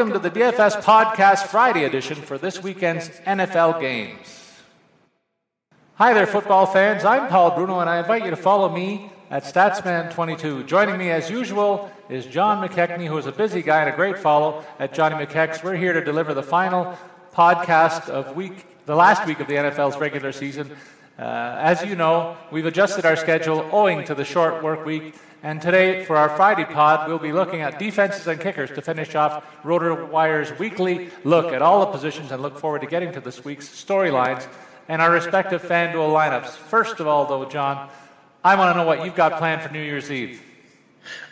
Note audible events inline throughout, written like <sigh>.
Welcome to the DFS Podcast Friday edition for this weekend's NFL games. Hi there, football fans. I'm Paul Bruno, and I invite you to follow me at Statsman22. Joining me, as usual, is John McKechnie, who is a busy guy and a great follow at Johnny McKex. We're here to deliver the final podcast of week, the last week of the NFL's regular season. Uh, as you know, we've adjusted our schedule owing to the short work week. And today, for our Friday pod, we'll be looking at defenses and kickers to finish off RotoWire's weekly look at all the positions and look forward to getting to this week's storylines and our respective FanDuel lineups. First of all, though, John, I want to know what you've got planned for New Year's Eve.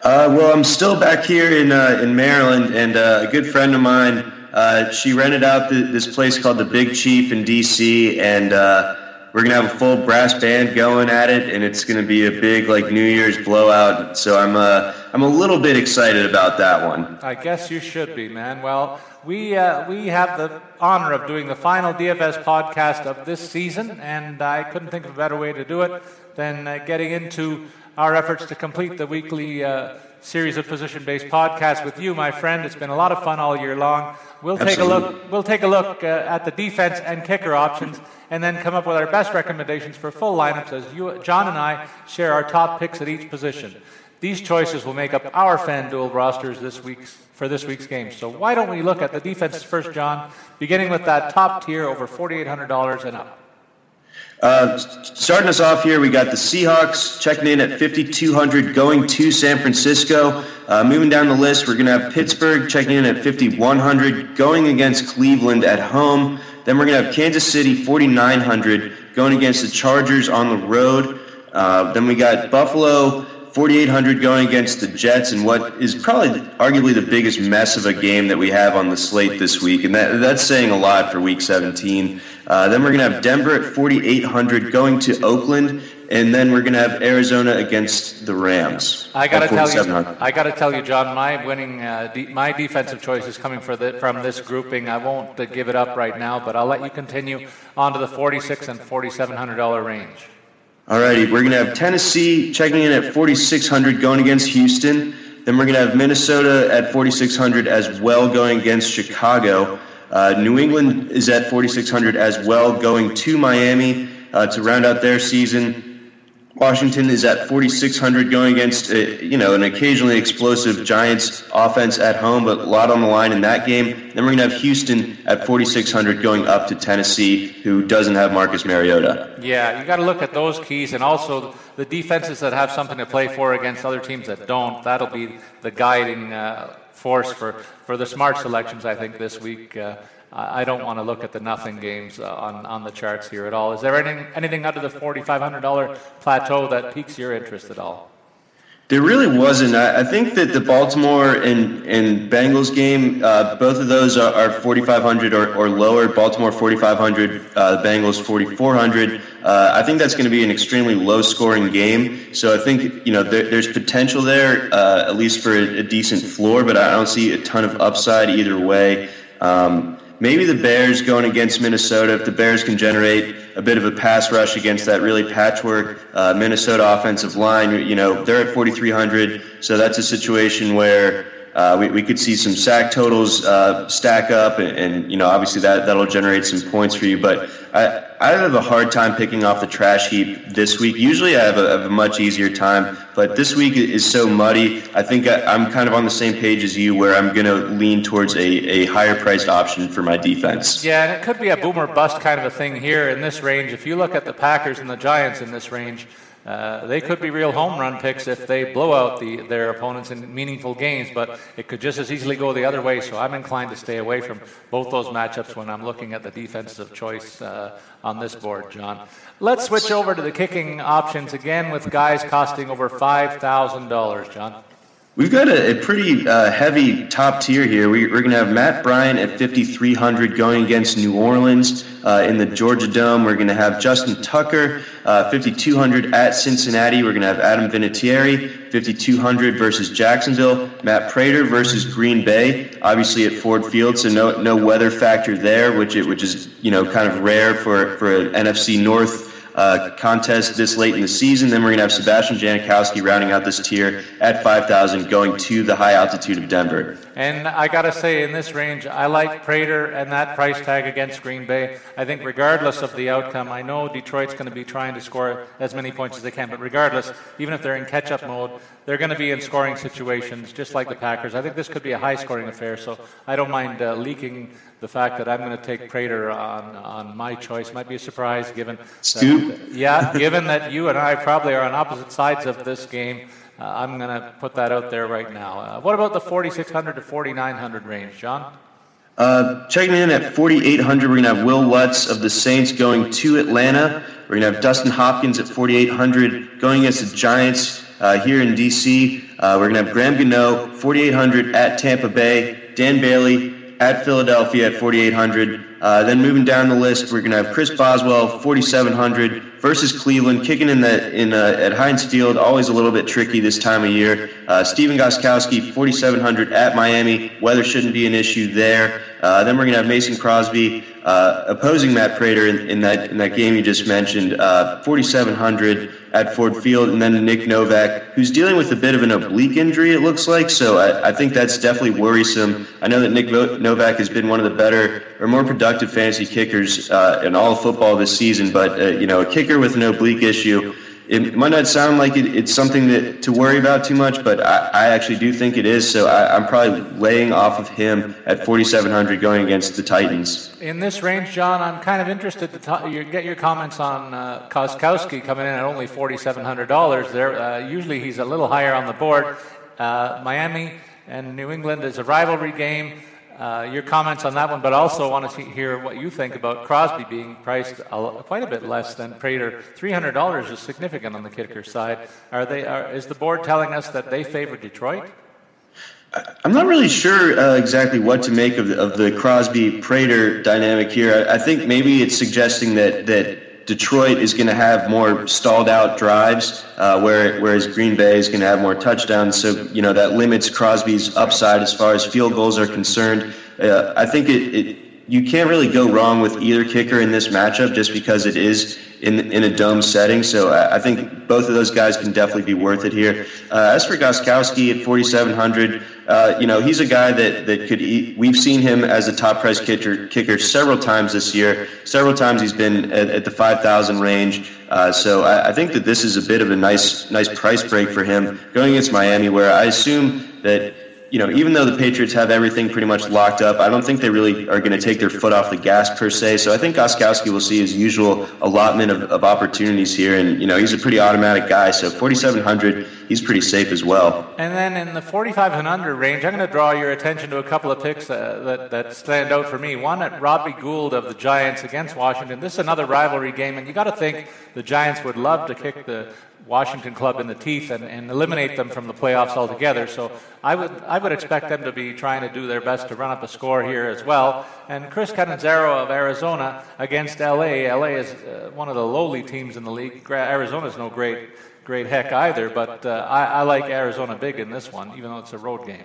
Uh, well, I'm still back here in uh, in Maryland, and uh, a good friend of mine, uh, she rented out the, this place called the Big Chief in D.C., and uh, we're gonna have a full brass band going at it, and it's gonna be a big like New Year's blowout. So I'm uh, I'm a little bit excited about that one. I guess you should be, man. Well, we uh, we have the honor of doing the final DFS podcast of this season, and I couldn't think of a better way to do it than uh, getting into our efforts to complete the weekly uh, series of position-based podcasts with you, my friend. It's been a lot of fun all year long. We'll take a look. We'll take a look uh, at the defense and kicker options, and then come up with our best recommendations for full lineups as you, John and I share our top picks at each position. These choices will make up our FanDuel rosters this week's for this week's game. So why don't we look at the defenses first, John, beginning with that top tier over forty-eight hundred dollars and up. Uh, starting us off here, we got the Seahawks checking in at 5,200, going to San Francisco. Uh, moving down the list, we're going to have Pittsburgh checking in at 5,100, going against Cleveland at home. Then we're going to have Kansas City 4,900, going against the Chargers on the road. Uh, then we got Buffalo 4,800 going against the Jets in what is probably arguably the biggest mess of a game that we have on the slate this week, and that, that's saying a lot for Week 17. Uh, then we're going to have Denver at 4,800 going to Oakland. And then we're going to have Arizona against the Rams. I got to tell you, 4,700. I got to tell you, John. My winning, uh, de- my defensive choice is coming for the, from this grouping. I won't uh, give it up right now, but I'll let you continue on to the forty-six and forty-seven hundred dollar range. All righty, we're going to have Tennessee checking in at 4,600 going against Houston. Then we're going to have Minnesota at 4,600 as well going against Chicago. Uh, New England is at 4,600 as well going to Miami uh, to round out their season. Washington is at 4,600 going against, uh, you know, an occasionally explosive Giants offense at home, but a lot on the line in that game. Then we're going to have Houston at 4,600 going up to Tennessee, who doesn't have Marcus Mariota. Yeah, you got to look at those keys and also the defenses that have something to play for against other teams that don't. That'll be the guiding uh, force for, for the smart selections, I think, this week. Uh, I don't want to look at the nothing games uh, on, on the charts here at all. Is there anything, anything under the $4,500 plateau that piques your interest at all? There really wasn't. I, I think that the Baltimore and, and Bengals game, uh, both of those are, are 4,500 or, or lower. Baltimore 4,500, uh, Bengals 4,400. Uh, I think that's going to be an extremely low scoring game. So I think, you know, there, there's potential there, uh, at least for a, a decent floor, but I don't see a ton of upside either way. Um, Maybe the Bears going against Minnesota. If the Bears can generate a bit of a pass rush against that really patchwork uh, Minnesota offensive line, you know they're at 4,300. So that's a situation where uh, we, we could see some sack totals uh, stack up, and, and you know obviously that that'll generate some points for you. But I I have a hard time picking off the trash heap this week. Usually I have a, have a much easier time, but this week is so muddy. I think I, I'm kind of on the same page as you, where I'm going to lean towards a, a higher priced option for my defense. Yeah, and it could be a boomer bust kind of a thing here in this range. If you look at the Packers and the Giants in this range, uh, they could be real home run picks if they blow out the, their opponents in meaningful games, but it could just as easily go the other way. So I'm inclined to stay away from both those matchups when I'm looking at the defensive choice uh, on this board, John. Let's switch over to the kicking options again with guys costing over $5,000, John. We've got a, a pretty uh, heavy top tier here. We, we're going to have Matt Bryant at 5,300 going against New Orleans uh, in the Georgia Dome. We're going to have Justin Tucker, uh, 5,200 at Cincinnati. We're going to have Adam Vinatieri, 5,200 versus Jacksonville. Matt Prater versus Green Bay, obviously at Ford Field, so no no weather factor there, which it, which is you know kind of rare for for an NFC North uh, contest this late in the season. Then we're going to have Sebastian Janikowski rounding out this tier at 5,000 going to the high altitude of Denver. And I got to say, in this range, I like Prater and that price tag against Green Bay. I think, regardless of the outcome, I know Detroit's going to be trying to score as many points as they can, but regardless, even if they're in catch up mode, they're going to be in scoring situations just like the Packers. I think this could be a high scoring affair, so I don't mind uh, leaking the fact that I'm going to take Prater on, on my choice. Might be a surprise given. Scoop. That, yeah, given that you and I probably are on opposite sides of this game. Uh, I'm going to put that out there right now. Uh, what about the 4,600 to 4,900 range, John? Uh, checking in at 4,800, we're going to have Wil Lutz of the Saints going to Atlanta. We're going to have Dustin Hopkins at 4,800 going against the Giants uh, here in D.C. Uh, we're going to have Graham Gano, 4,800 at Tampa Bay. Dan Bailey at Philadelphia at 4,800. Uh, then moving down the list, we're going to have Chris Boswell, 4,700 versus Cleveland, kicking in the in uh, at Heinz Field. Always a little bit tricky this time of year. Uh, Steven Gostkowski, 4,700 at Miami. Weather shouldn't be an issue there. Uh, then we're going to have Mason Crosby uh, opposing Matt Prater in, in, that in that game you just mentioned, uh, 4,700 at Ford Field, and then Nick Novak, who's dealing with a bit of an oblique injury, it looks like. So I, I think that's definitely worrisome. I know that Nick Novak has been one of the better or more productive fantasy kickers uh, in all of football this season, but uh, you know, a kicker with an oblique issue it might not sound like it, it's something that to worry about too much, but I, I actually do think it is. So I, am probably laying off of him at 4,700 going against the Titans. In this range, John, I'm kind of interested to ta- you get your comments on uh, Gostkowski coming in at only $4,700. There, uh, usually he's a little higher on the board. Uh, Miami and New England is a rivalry game. Uh, your comments on that one, but I also want to hear what you think about Crosby being priced a, quite a bit less than Prater. Three hundred dollars is significant on the kicker side. Are they? Are, is the board telling us that they favor Detroit? I'm not really sure uh, exactly what to make of the, of the Crosby Prater dynamic here. I, I think maybe it's suggesting that that Detroit is going to have more stalled out drives, uh, where, whereas Green Bay is going to have more touchdowns. So, you know, that limits Crosby's upside as far as field goals are concerned. Uh, I think it, it you can't really go wrong with either kicker in this matchup just because it is in in a dome setting. So I think both of those guys can definitely be worth it here. Uh, as for Gostkowski at 4,700, uh, you know he's a guy that that could. Eat. We've seen him as a top price kicker kicker several times this year. Several times he's been at, at the 5,000 range. Uh, so I, I think that this is a bit of a nice nice price break for him going against Miami, where I assume that you know, even though the Patriots have everything pretty much locked up, I don't think they really are going to take their foot off the gas per se. So I think Gostkowski will see his usual allotment of, of opportunities here, and you know, he's a pretty automatic guy. So 4,700, he's pretty safe as well. And then in the 4,500 range, I'm going to draw your attention to a couple of picks uh, that that stand out for me. One at Robbie Gould of the Giants against Washington. This is another rivalry game, and you got to think the Giants would love to kick the Washington club in the teeth and, and eliminate them from the playoffs altogether. So I would I would expect them to be trying to do their best to run up a score here as well. And Chris Catanzaro of Arizona against LA. LA is uh, one of the lowly teams in the league. Arizona is no great great heck either, but uh, I, I like Arizona big in this one, even though it's a road game.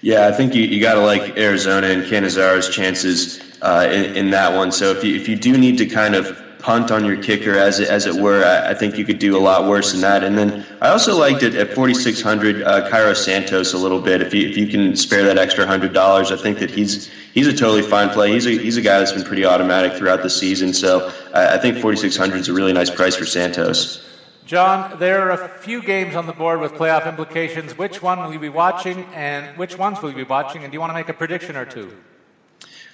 Yeah, I think you, you got to like Arizona and Catanzaro's chances uh, in, in, that one. So if you, if you do need to kind of punt on your kicker, as it, as it were. I, I, think you could do a lot worse than that. And then I also liked it at 4,600, uh, Cairo Santos a little bit. If you if you can spare that extra hundred dollars, I think that he's he's a totally fine play. He's a he's a guy that's been pretty automatic throughout the season. So I, I think 4,600 is a really nice price for Santos. John, there are a few games on the board with playoff implications. Which one will you be watching, and which ones will you be watching? And do you want to make a prediction or two?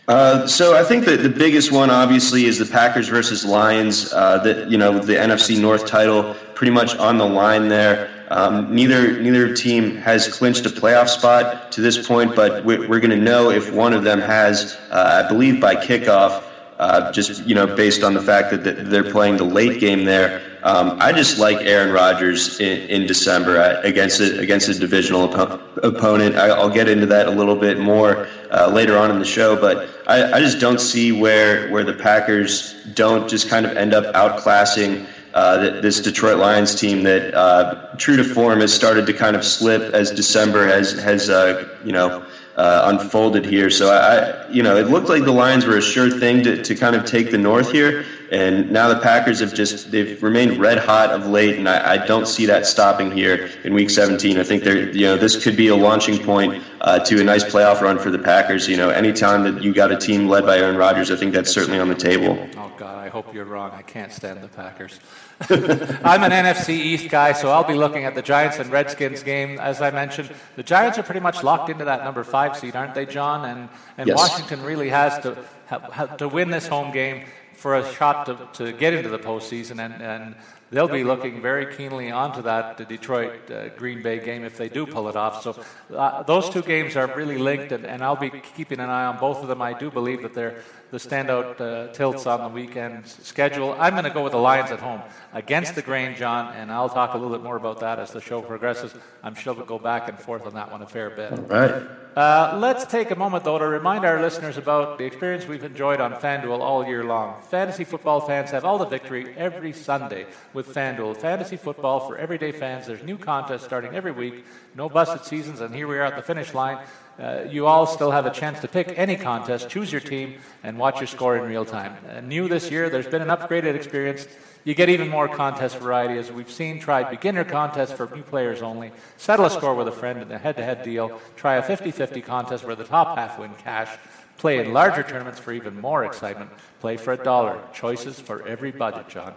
Uh, so I think that the biggest one, obviously, is the Packers versus Lions. Uh, that you know the NFC North title pretty much on the line there. Um, neither neither team has clinched a playoff spot to this point, but we're, we're going to know if one of them has. Uh, I believe by kickoff, uh, just you know based on the fact that they're playing the late game there. Um, I just like Aaron Rodgers in, in December uh, against a, against a divisional op- opponent. I, will get into that a little bit more uh, later on in the show, but I, I, just don't see where where the Packers don't just kind of end up outclassing uh, this Detroit Lions team that, uh, true to form, has started to kind of slip as December has has uh, you know uh, unfolded here. So I, you know, it looked like the Lions were a sure thing to, to kind of take the North here, and now the Packers have just they've remained red hot of late, and I, I don't see that stopping here in Week 17. I think they're you know this could be a launching point uh, to a nice playoff run for the Packers. You know, anytime that you got a team led by Aaron Rodgers, I think that's certainly on the table. Oh God, I hope you're wrong. I can't stand the Packers. <laughs> I'm an NFC East guy, so I'll be looking at the Giants and Redskins game. As I mentioned, the Giants are pretty much locked into that number five seed, aren't they, John? And and yes. Washington really has to have, have to win this home game for a shot to, to get into the postseason, and, and they'll be looking very keenly onto that the Detroit uh, Green Bay game if they do pull it off. So uh, those two games are really linked, and, and I'll be keeping an eye on both of them. I do believe that they're the standout uh, tilts on the weekend schedule. I'm going to go with the Lions at home against the grain, John, and I'll talk a little bit more about that as the show progresses. I'm sure we'll go back and forth on that one a fair bit. All right. Uh, let's take a moment, though, to remind our listeners about the experience we've enjoyed on FanDuel all year long. Fantasy football fans have all the victory every Sunday with FanDuel. Fantasy football for everyday fans. There's new contests starting every week, no busted seasons, and here we are at the finish line. Uh, you all still have a chance to pick any contest, choose your team, and watch your score in real time. Uh, new this year, there's been an upgraded experience. You get even more contest variety, as we've seen. Try beginner contests for new players only. Settle a score with a friend in a head to head deal. Try a 50 50 contest where the top half win cash. Play in larger tournaments for even more excitement. Play for a dollar. Choices for every budget, John.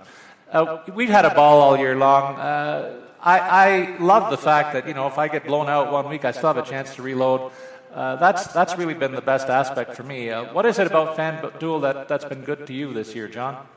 Uh, we've had a ball all year long. Uh, I, I love the fact that, you know, if I get blown out one week, I still have a chance to reload. Uh, that's, that's really been the best aspect for me. Uh, what is it about FanDuel that, that's been good to you this year, John?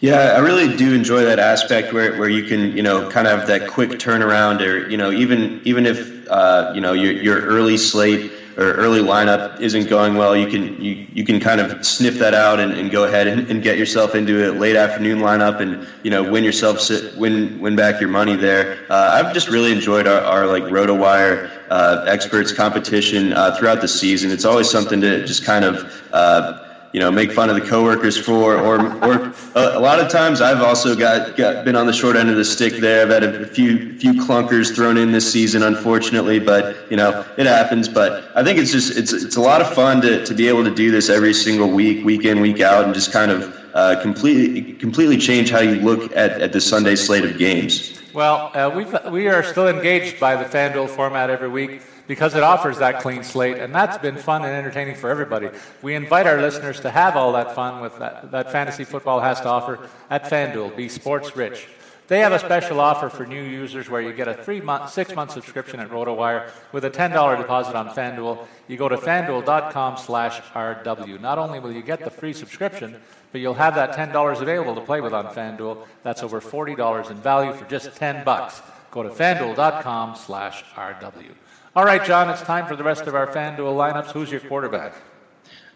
Yeah, I really do enjoy that aspect where, where you can, you know, kind of have that quick turnaround or, you know, even even if, uh, you know, your, your early slate or early lineup isn't going well, you can you, you can kind of sniff that out and, and go ahead and, and get yourself into a late afternoon lineup and you know win yourself win win back your money there. Uh, I've just really enjoyed our, our like RotoWire uh, experts competition uh, throughout the season. It's always something to just kind of uh, you know, make fun of the coworkers for, or or a, lot of times I've also got, got been on the short end of the stick there. I've had a few few clunkers thrown in this season, unfortunately, but you know it happens. But I think it's just it's it's a lot of fun to to be able to do this every single week, week in, week out, and just kind of uh, completely completely change how you look at, at the Sunday slate of games. Well, uh, we we are still engaged by the FanDuel format every week because it offers that clean slate, and that's been fun and entertaining for everybody. We invite our listeners to have all that fun with that, that fantasy football has to offer at FanDuel. Be sports rich. They have a special offer for new users where you get a three month, six month subscription at RotoWire with a $10 deposit on FanDuel. You go to fanduel.com slash RW. Not only will you get the free subscription, but you'll have that $10 available to play with on FanDuel. That's over $40 in value for just 10 bucks. Go to fanduel.com slash RW. All right, John, it's time for the rest of our FanDuel lineups. Who's your quarterback?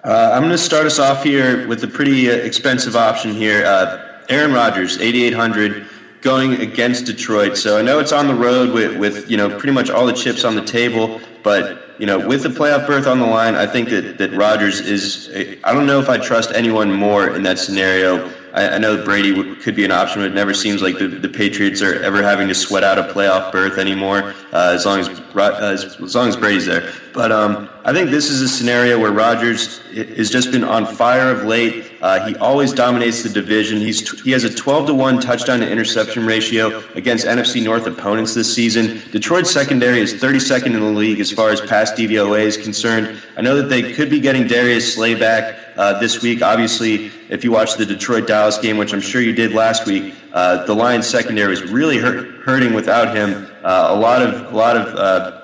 Uh, I'm going to start us off here with a pretty uh, expensive option here. Uh, Aaron Rodgers, 8,800, going against Detroit. So I know it's on the road with, with you know pretty much all the chips on the table, but you know with the playoff berth on the line, I think that that Rodgers is. I don't know if I trust anyone more in that scenario. I, I know Brady could be an option, but it never seems like the, the Patriots are ever having to sweat out a playoff berth anymore. Uh, as long as, as as long as Brady's there, but um, I think this is a scenario where Rodgers has just been on fire of late. Uh, he always dominates the division. He's he has a 12 to one touchdown to interception ratio against NFC North opponents this season. Detroit's secondary is 32nd in the league as far as pass DVOA is concerned. I know that they could be getting Darius Slay back uh, this week. Obviously, if you watched the Detroit Dallas game, which I'm sure you did last week, uh, the Lions secondary is really hurt, hurting without him. Uh, a lot of a lot of uh,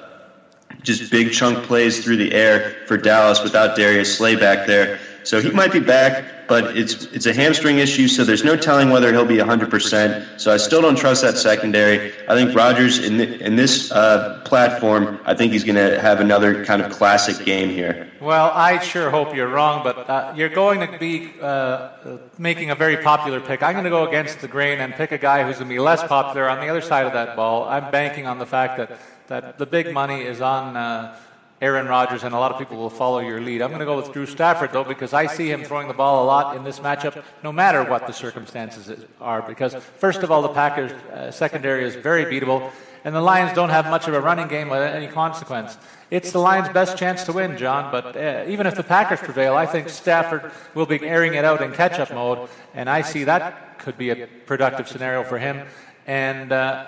just big chunk plays through the air for Dallas without Darius Slay back there. So he might be back, but it's it's a hamstring issue, so there's no telling whether he'll be 100%. So I still don't trust that secondary. I think Rodgers in the, in this uh, platform, I think he's going to have another kind of classic game here. Well, I sure hope you're wrong, but uh, you're going to be uh, making a very popular pick. I'm going to go against the grain and pick a guy who's going to be less popular on the other side of that ball. I'm banking on the fact that that the big money is on. Aaron Rodgers, and a lot of people will follow your lead. I'm going to go with Drew Stafford, though, because I see him throwing the ball a lot in this matchup, no matter what the circumstances are. Because, first of all, the Packers' uh, secondary is very beatable, and the Lions don't have much of a running game with any consequence. It's the Lions' best chance to win, John, but uh, even if the Packers prevail, I think Stafford will be airing it out in catch up mode, and I see that could be a productive scenario for him. And uh,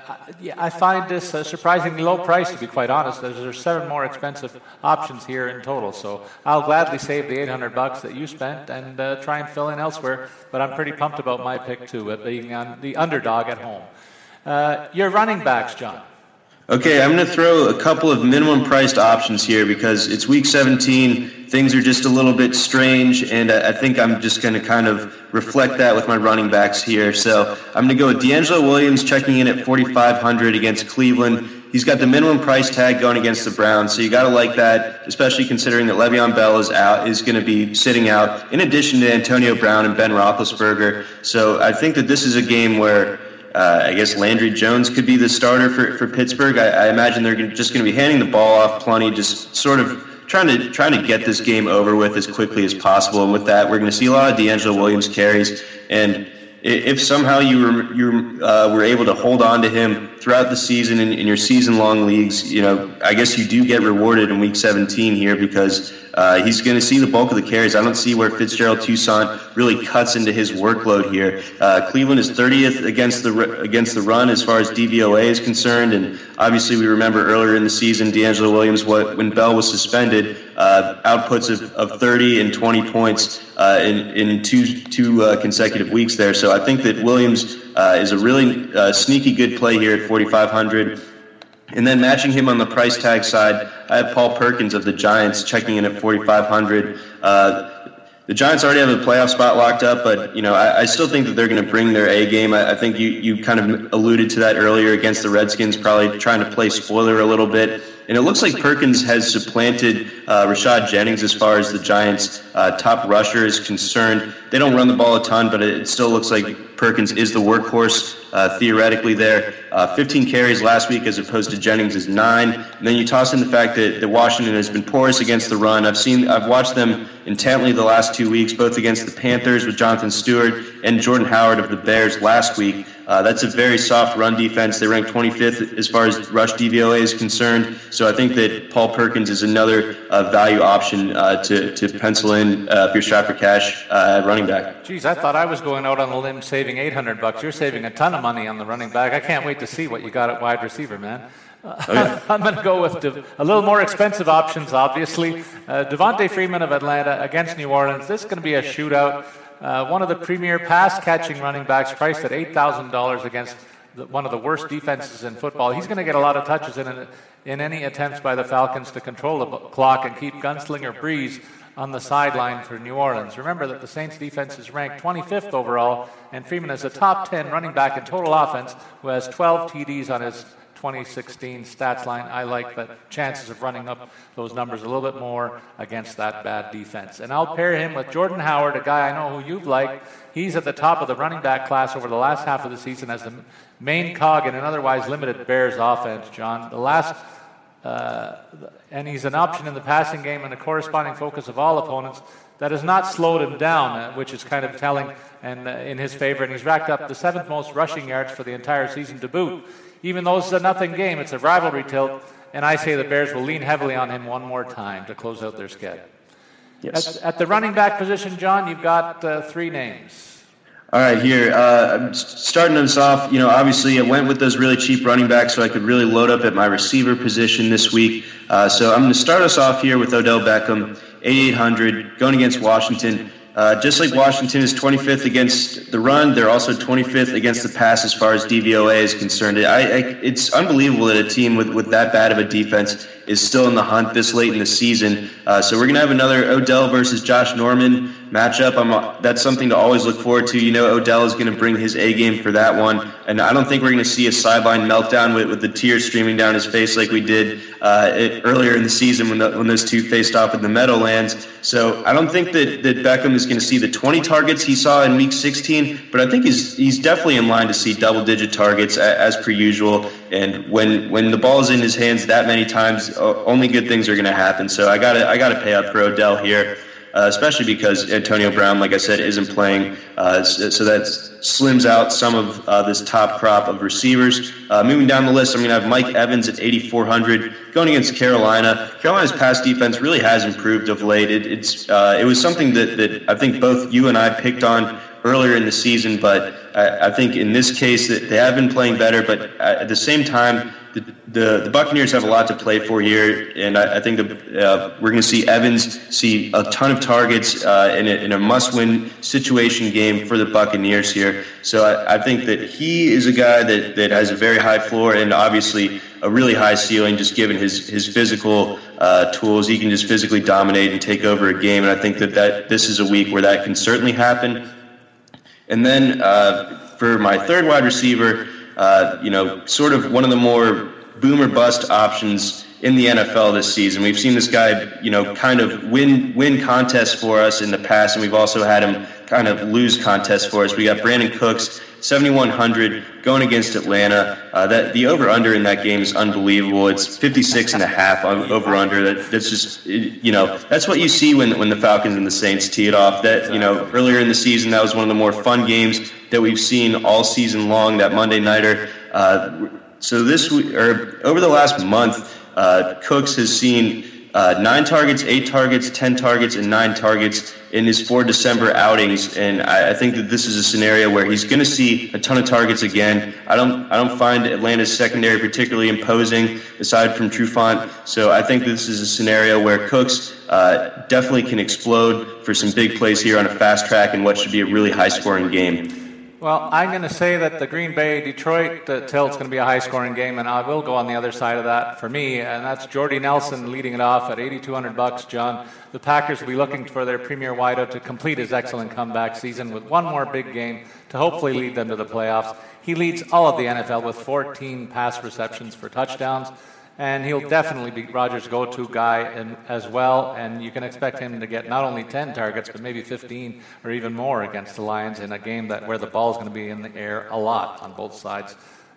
I find this a surprisingly low price, to be quite honest. There's seven more expensive options here in total. So I'll gladly save the 800 bucks that you spent and uh, try and fill in elsewhere. But I'm pretty pumped about my pick, too, at being on the underdog at home. Uh, your running backs, John. Okay, I'm going to throw a couple of minimum priced options here because it's week 17. Things are just a little bit strange, and I think I'm just going to kind of reflect that with my running backs here. So I'm going to go with DeAngelo Williams checking in at 4,500 against Cleveland. He's got the minimum price tag going against the Browns, so you got to like that, especially considering that Le'Veon Bell is out, is going to be sitting out, in addition to Antonio Brown and Ben Roethlisberger. So I think that this is a game where uh, I guess Landry Jones could be the starter for, for Pittsburgh. I, I imagine they're just going to be handing the ball off plenty, just sort of trying to trying to get this game over with as quickly as possible. And with that, we're going to see a lot of DeAngelo Williams carries. And if somehow you were you uh, were able to hold on to him throughout the season in, in your season long leagues, you know, I guess you do get rewarded in Week 17 here because uh, he's going to see the bulk of the carries. I don't see where Fitzgerald Toussaint really cuts into his workload here. Uh, Cleveland is 30th against the against the run as far as DVOA is concerned, and obviously we remember earlier in the season DeAngelo Williams, what, when Bell was suspended, uh, outputs of, of 30 and 20 points uh, in in two two uh, consecutive weeks there. So I think that Williams uh, is a really sneaky good play here at 4,500. And then matching him on the price tag side, I have Paul Perkins of the Giants checking in at 4,500. Uh, the Giants already have a playoff spot locked up, but you know I, I still think that they're going to bring their A game. I, I, think you you kind of alluded to that earlier against the Redskins, probably trying to play spoiler a little bit. And it looks like Perkins has supplanted uh, Rashad Jennings as far as the Giants' uh, top rusher is concerned. They don't run the ball a ton, but it still looks like Perkins is the workhorse uh, theoretically there. Uh, 15 carries last week as opposed to Jennings is nine. And then you toss in the fact that, that Washington has been porous against the run. I've seen, I've watched them intently the last two weeks, both against the Panthers with Jonathan Stewart and Jordan Howard of the Bears last week. Uh, that's a very soft run defense. They rank 25th as far as rush DVOA is concerned. So I think that Paul Perkins is another uh, value option uh, to, to pencil in uh, if you're strapped for cash uh, at running back. Geez, I thought I was going out on a limb saving 800 bucks. You're saving a ton of money on the running back. I can't wait to see what you got at wide receiver, man. Uh, oh, yeah. <laughs> I'm going to go with a little more expensive options, obviously. Uh, Devonta Freeman of Atlanta against New Orleans. This is going to be a shootout. Uh, one of the premier pass catching running backs, priced at $8,000 against the, one of the worst defenses in football. He's going to get a lot of touches in, in any attempts by the Falcons to control the clock and keep Gunslinger Brees on the sideline for New Orleans. Remember that the Saints defense is ranked 25th overall, and Freeman is a top 10 running back in total offense who has 12 TDs on his 2016 stats line. I like the chances of running up those numbers a little bit more against that bad defense. And I'll pair him with Jordan Howard, a guy I know who you've liked. He's at the top of the running back class over the last half of the season as the main cog in an otherwise limited Bears offense, John. The last. Uh, and he's an option in the passing game and a corresponding focus of all opponents that has not slowed him down, uh, which is kind of telling and uh, in his favor. And he's racked up the seventh most rushing yards for the entire season to boot even though it's a nothing game, it's a rivalry tilt, and I say the Bears will lean heavily on him one more time to close out their schedule. Yes. At, at the running back position, John, you've got uh, three names. All right, here. Uh, starting us off, you know, obviously I went with those really cheap running backs so I could really load up at my receiver position this week. Uh, so I'm going to start us off here with Odell Beckham, 8,800, going against Washington. Uh, just like Washington is 25th against the run, they're also 25th against the pass as far as DVOA is concerned. I, I, it's unbelievable that a team with, with that bad of a defense is still in the hunt this late in the season. Uh, so we're going to have another Odell versus Josh Norman matchup. I'm, that's something to always look forward to. You know, Odell is going to bring his A game for that one. And I don't think we're going to see a sideline meltdown with, with the tears streaming down his face like we did uh, it, earlier in the season when, the, when those two faced off in the Meadowlands. So I don't think that, that Beckham is going to see the 20 targets he saw in week 16, but I think he's, he's definitely in line to see double digit targets as per usual. And when, when the ball is in his hands that many times, only good things are going to happen. So I got to I got to pay up for Odell here uh, especially because Antonio Brown, like I said, isn't playing. Uh, so that slims out some of uh, this top crop of receivers. Uh, moving down the list, I'm going to have Mike Evans at 8,400 going against Carolina. Carolina's pass defense really has improved of late. It, it's uh, it was something that, that I think both you and I picked on earlier in the season, but I, I think in this case that they have been playing better. But at the same time, the, the, Buccaneers have a lot to play for here, and I, I think the, uh, we're going to see Evans see a ton of targets uh, in, a, a must-win situation game for the Buccaneers here. So I, I, think that he is a guy that, that has a very high floor and obviously a really high ceiling, just given his his physical uh, tools. He can just physically dominate and take over a game, and I think that, that this is a week where that can certainly happen. And then uh, for my third wide receiver. Uh, you know, sort of one of the more boomer bust options in the NFL this season. We've seen this guy, you know, kind of win win contests for us in the past, and we've also had him kind of lose contests for us. We got Brandin Cooks, 7100 going against Atlanta. Uh, that the over under in that game is unbelievable. It's 56 and a half over under. That, that's just you know that's what you see when when the Falcons and the Saints tee it off. That you know earlier in the season that was one of the more fun games that we've seen all season long. That Monday nighter. Uh, so this week, or over the last month, uh, Cooks has seen uh, nine targets, eight targets, ten targets, and nine targets in his four December outings. And I, I think that this is a scenario where he's going to see a ton of targets again. I don't, I don't find Atlanta's secondary particularly imposing, aside from Trufant. So I think this is a scenario where Cooks uh, definitely can explode for some big plays here on a fast track in what should be a really high-scoring game. Well, I'm going to say that the Green Bay Detroit uh, tilt is going to be a high scoring game, and I will go on the other side of that for me, and that's Jordy Nelson leading it off at 8,200 bucks. John, the Packers will be looking for their premier wideout to complete his excellent comeback season with one more big game to hopefully lead them to the playoffs. He leads all of the NFL with 14 pass receptions for touchdowns. And he'll definitely be Rodgers' go-to guy and, as well. And you can expect him to get not only 10 targets, but maybe 15 or even more against the Lions in a game that where the ball is going to be in the air a lot on both sides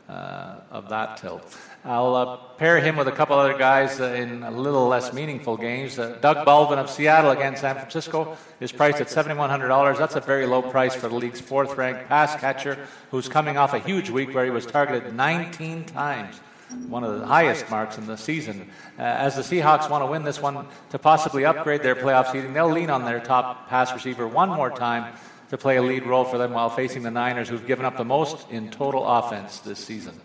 uh, of that tilt. I'll uh, pair him with a couple other guys uh, in a little less meaningful games. Uh, Doug Baldwin of Seattle against San Francisco is priced at $7,100. That's a very low price for the league's fourth ranked pass catcher who's coming off a huge week where he was targeted 19 times one of the highest marks in the season. Uh, as the Seahawks want to win this one to possibly upgrade their playoff seeding, they'll lean on their top pass receiver one more time to play a lead role for them while facing the Niners, who've given up the most in total offense this season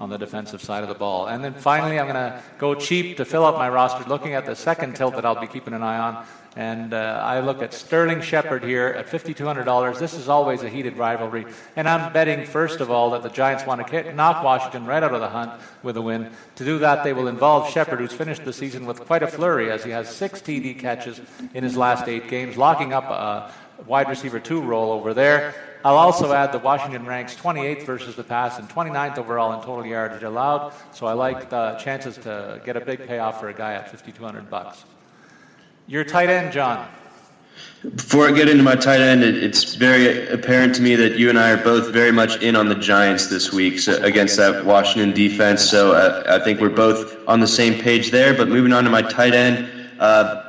on the defensive side of the ball. And then finally, I'm going to go cheap to fill up my roster, looking at the second tilt that I'll be keeping an eye on. And uh, I look at Sterling Shepard here at $5,200. This is always a heated rivalry. And I'm betting, first of all, that the Giants want to knock Washington right out of the hunt with a win. To do that, they will involve Shepard, who's finished the season with quite a flurry as he has six TD catches in his last eight games, locking up a wide receiver two role over there. I'll also add that Washington ranks 28th versus the pass and 29th overall in total yardage allowed. So I like the chances to get a big payoff for a guy at 5,200 bucks. Your tight end, John. Before I get into my tight end, it's very apparent to me that you and I are both very much in on the Giants this week so, against that Washington defense. So I, I, think we're both on the same page there. But moving on to my tight end, uh,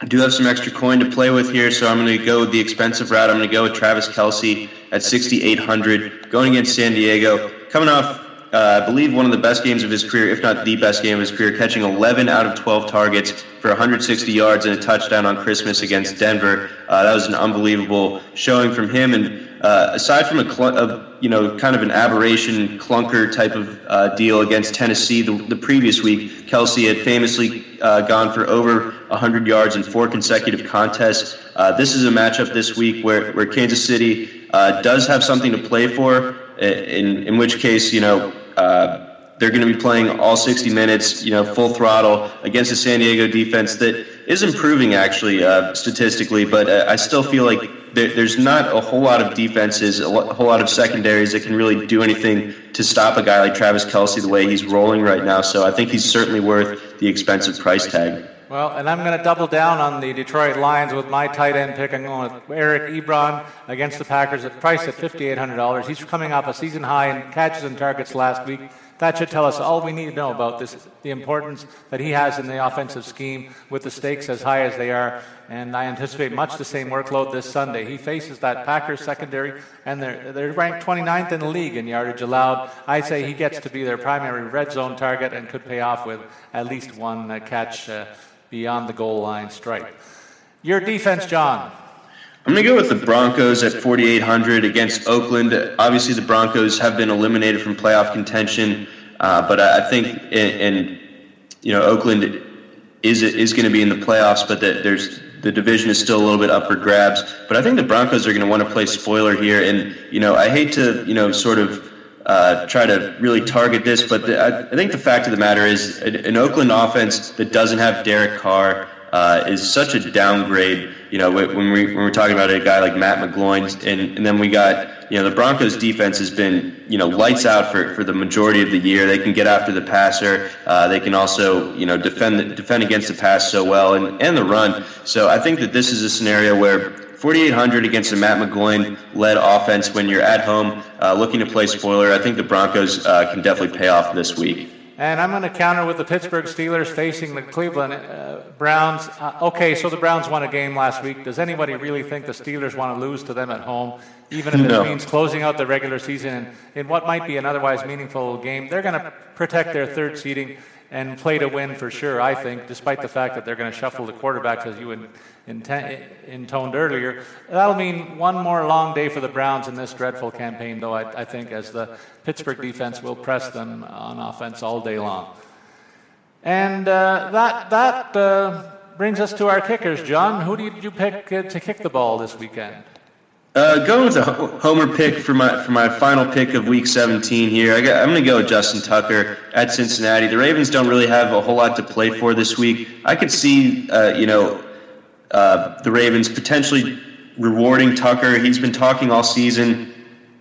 I do have some extra coin to play with here, so I'm going to go with the expensive route. I'm going to go with Travis Kelce at 6,800, going against San Diego, coming off uh, I believe one of the best games of his career, if not the best game of his career, catching 11 out of 12 targets for 160 yards and a touchdown on Christmas against Denver. Uh, that was an unbelievable showing from him. And uh, aside from a, cl- a, you know kind of an aberration clunker type of uh, deal against Tennessee the, the, previous week, Kelce had famously uh, gone for over 100 yards in four consecutive contests. Uh, this is a matchup this week where, where Kansas City does have something to play for. In in which case, you know, uh, they're going to be playing all 60 minutes, you know, full throttle against a San Diego defense that is improving actually uh, statistically, but uh, I still feel like there, there's not a whole lot of defenses, a, whole lot of secondaries that can really do anything to stop a guy like Travis Kelce the way he's rolling right now. So I think he's certainly worth the expensive price tag. Well, and I'm going to double down on the Detroit Lions with my tight end pick. I'm going with Eric Ebron against the Packers at price at $5,800. He's coming off a season high in catches and targets last week. That should tell us all we need to know about this, the importance that he has in the offensive scheme with the stakes as high as they are. And I anticipate much the same workload this Sunday. He faces that Packers secondary, and they're, they're ranked 29th in the league in yardage allowed. I'd say he gets to be their primary red zone target and could pay off with at least one uh, catch. Uh, beyond the goal line strike. Your defense, John. I'm going to go with the Broncos at 4,800 against Oakland. Obviously, the Broncos have been eliminated from playoff contention, uh, but I think, and you know, Oakland is is going to be in the playoffs, but the, there's the division is still a little bit up for grabs. But I think the Broncos are going to want to play spoiler here, and you know, I hate to you know sort of uh, try to really target this. But the, I, I, think the fact of the matter is, an Oakland offense that doesn't have Derek Carr uh, is such a downgrade. You know, when we when we're talking about a guy like Matt McGloin, and, and then we got you know the Broncos defense has been you know lights out for, for the majority of the year. They can get after the passer. Uh, they can also you know defend defend against the pass so well and and the run. So I think that this is a scenario where 4,800 against a Matt McGloin led offense when you're at home uh, looking to play spoiler. I think the Broncos uh, can definitely pay off this week. And I'm going to counter with the Pittsburgh Steelers facing the Cleveland uh, Browns. Uh, okay, so the Browns won a game last week. Does anybody really think the Steelers want to lose to them at home, even if no. it means closing out the regular season in what might be an otherwise meaningful game? They're going to protect their third seeding and play to win for sure, I think, despite the fact that they're going to shuffle the quarterbacks as you intoned earlier. That'll mean one more long day for the Browns in this dreadful campaign, though, I, I think, as the Pittsburgh defense will press them on offense all day long. And uh, that, that uh, brings us to our kickers. John, who did you pick uh, to kick the ball this weekend? Uh, going with a homer pick for my for my final pick of Week 17 here. I am going to go with Justin Tucker at Cincinnati. The Ravens don't really have a whole lot to play for this week. I could see, uh, you know, uh, the Ravens potentially rewarding Tucker. He's been talking all season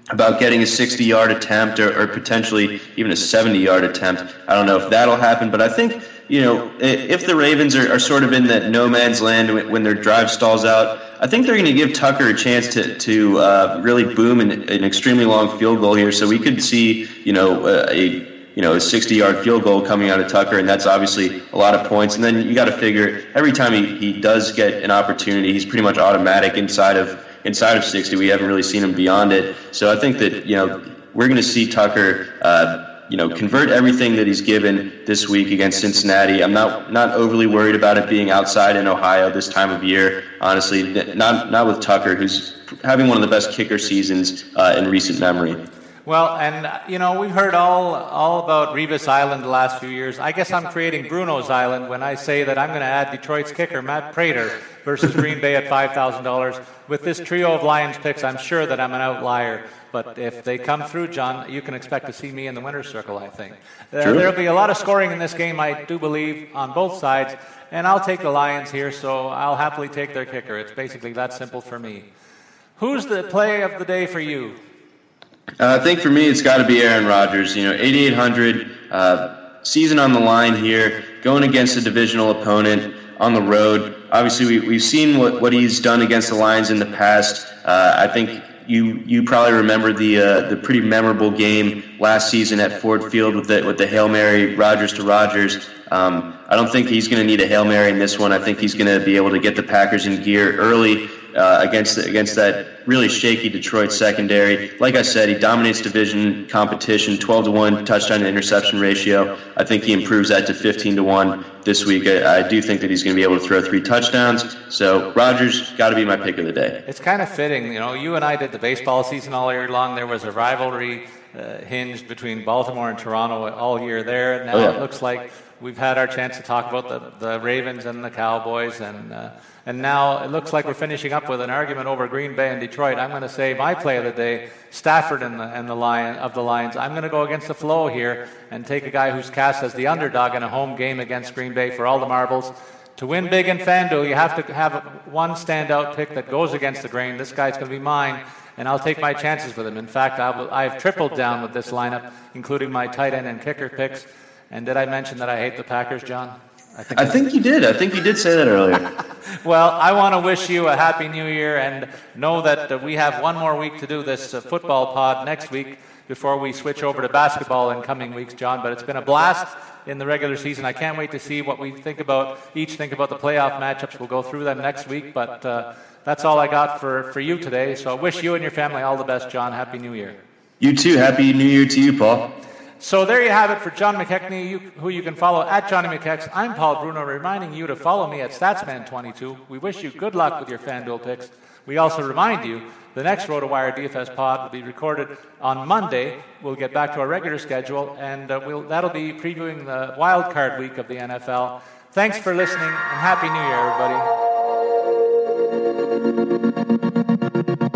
about getting a 60 yard attempt or, or potentially even a 70 yard attempt. I don't know if that'll happen, but I think, you know, if the Ravens are, are sort of in that no man's land when their drive stalls out, I think they're going to give Tucker a chance to, to uh, really boom an, an extremely long field goal here. So we could see, you know, a you know, a 60 yard field goal coming out of Tucker, and that's obviously a lot of points. And then you got to figure every time he, he does get an opportunity, he's pretty much automatic inside of inside of 60. We haven't really seen him beyond it. So I think that, you know, we're going to see Tucker, uh, you know, convert everything that he's given this week against Cincinnati. I'm not not overly worried about it being outside in Ohio this time of year. Honestly, not not with Tucker, who's having one of the best kicker seasons uh, in recent memory. Well, and you know we've heard all all about Revis Island the last few years. I guess I'm creating Bruno's Island when I say that I'm going to add Detroit's kicker Matt Prater versus Green Bay at five thousand dollars. With this trio of Lions picks, I'm sure that I'm an outlier. But if they come through, John, you can expect to see me in the winner's circle. I think uh, there'll be a lot of scoring in this game. I do believe on both sides, and I'll take the Lions here. So I'll happily take their kicker. It's basically that simple for me. Who's the play of the day for you? Uh, I think for me, it's got to be Aaron Rodgers. You know, 8,800 uh, season on the line here, going against a divisional opponent on the road. Obviously, we, we've seen what, what he's done against the Lions in the past. Uh, I think you you probably remember the uh, the pretty memorable game last season at Ford Field with the with the hail mary Rodgers to Rodgers. Um, I don't think he's going to need a hail mary in this one. I think he's going to be able to get the Packers in gear early uh, against against that really shaky Detroit secondary. Like I said, he dominates division competition, 12 to one touchdown to interception ratio. I think he improves that to 15 to one this week. I, I do think that he's going to be able to throw three touchdowns. So Rodgers got to be my pick of the day. It's kind of fitting, you know. You and I did the baseball season all year long. There was a rivalry uh, hinged between Baltimore and Toronto all year there. Now oh, yeah. it looks like we've had our chance to talk about the, the Ravens and the Cowboys and. Uh, and now it looks like we're finishing up with an argument over Green Bay and Detroit. I'm going to say my play of the day, Stafford and the, and the Lion of the Lions. I'm going to go against the flow here and take a guy who's cast as the underdog in a home game against Green Bay for all the marbles. To win big in FanDuel, you have to have one standout pick that goes against the grain. This guy's going to be mine, and I'll take my chances with him. In fact, I've tripled down with this lineup, including my tight end and kicker picks. And did I mention that I hate the Packers, John? I think, I think you did. I think you did say that earlier. <laughs> well, I want to wish you a happy new year and know that uh, we have one more week to do this uh, football pod next week before we switch over to basketball in coming weeks, John. But it's been a blast in the regular season. I can't wait to see what we think about, each think about the playoff matchups. We'll go through them next week. But uh, that's all I got for, for you today. So I wish you and your family all the best, John. Happy New Year. You too. Happy New Year to you, Paul. So there you have it for John McKechnie, you, who you can follow at Johnny McKex. I'm Paul Bruno, reminding you to follow me at Statsman22. We wish you good luck with your FanDuel picks. We also remind you the next RotoWire DFS pod will be recorded on Monday. We'll get back to our regular schedule, and uh, we'll, that'll be previewing the wild card week of the NFL. Thanks for listening, and Happy New Year, everybody. thank you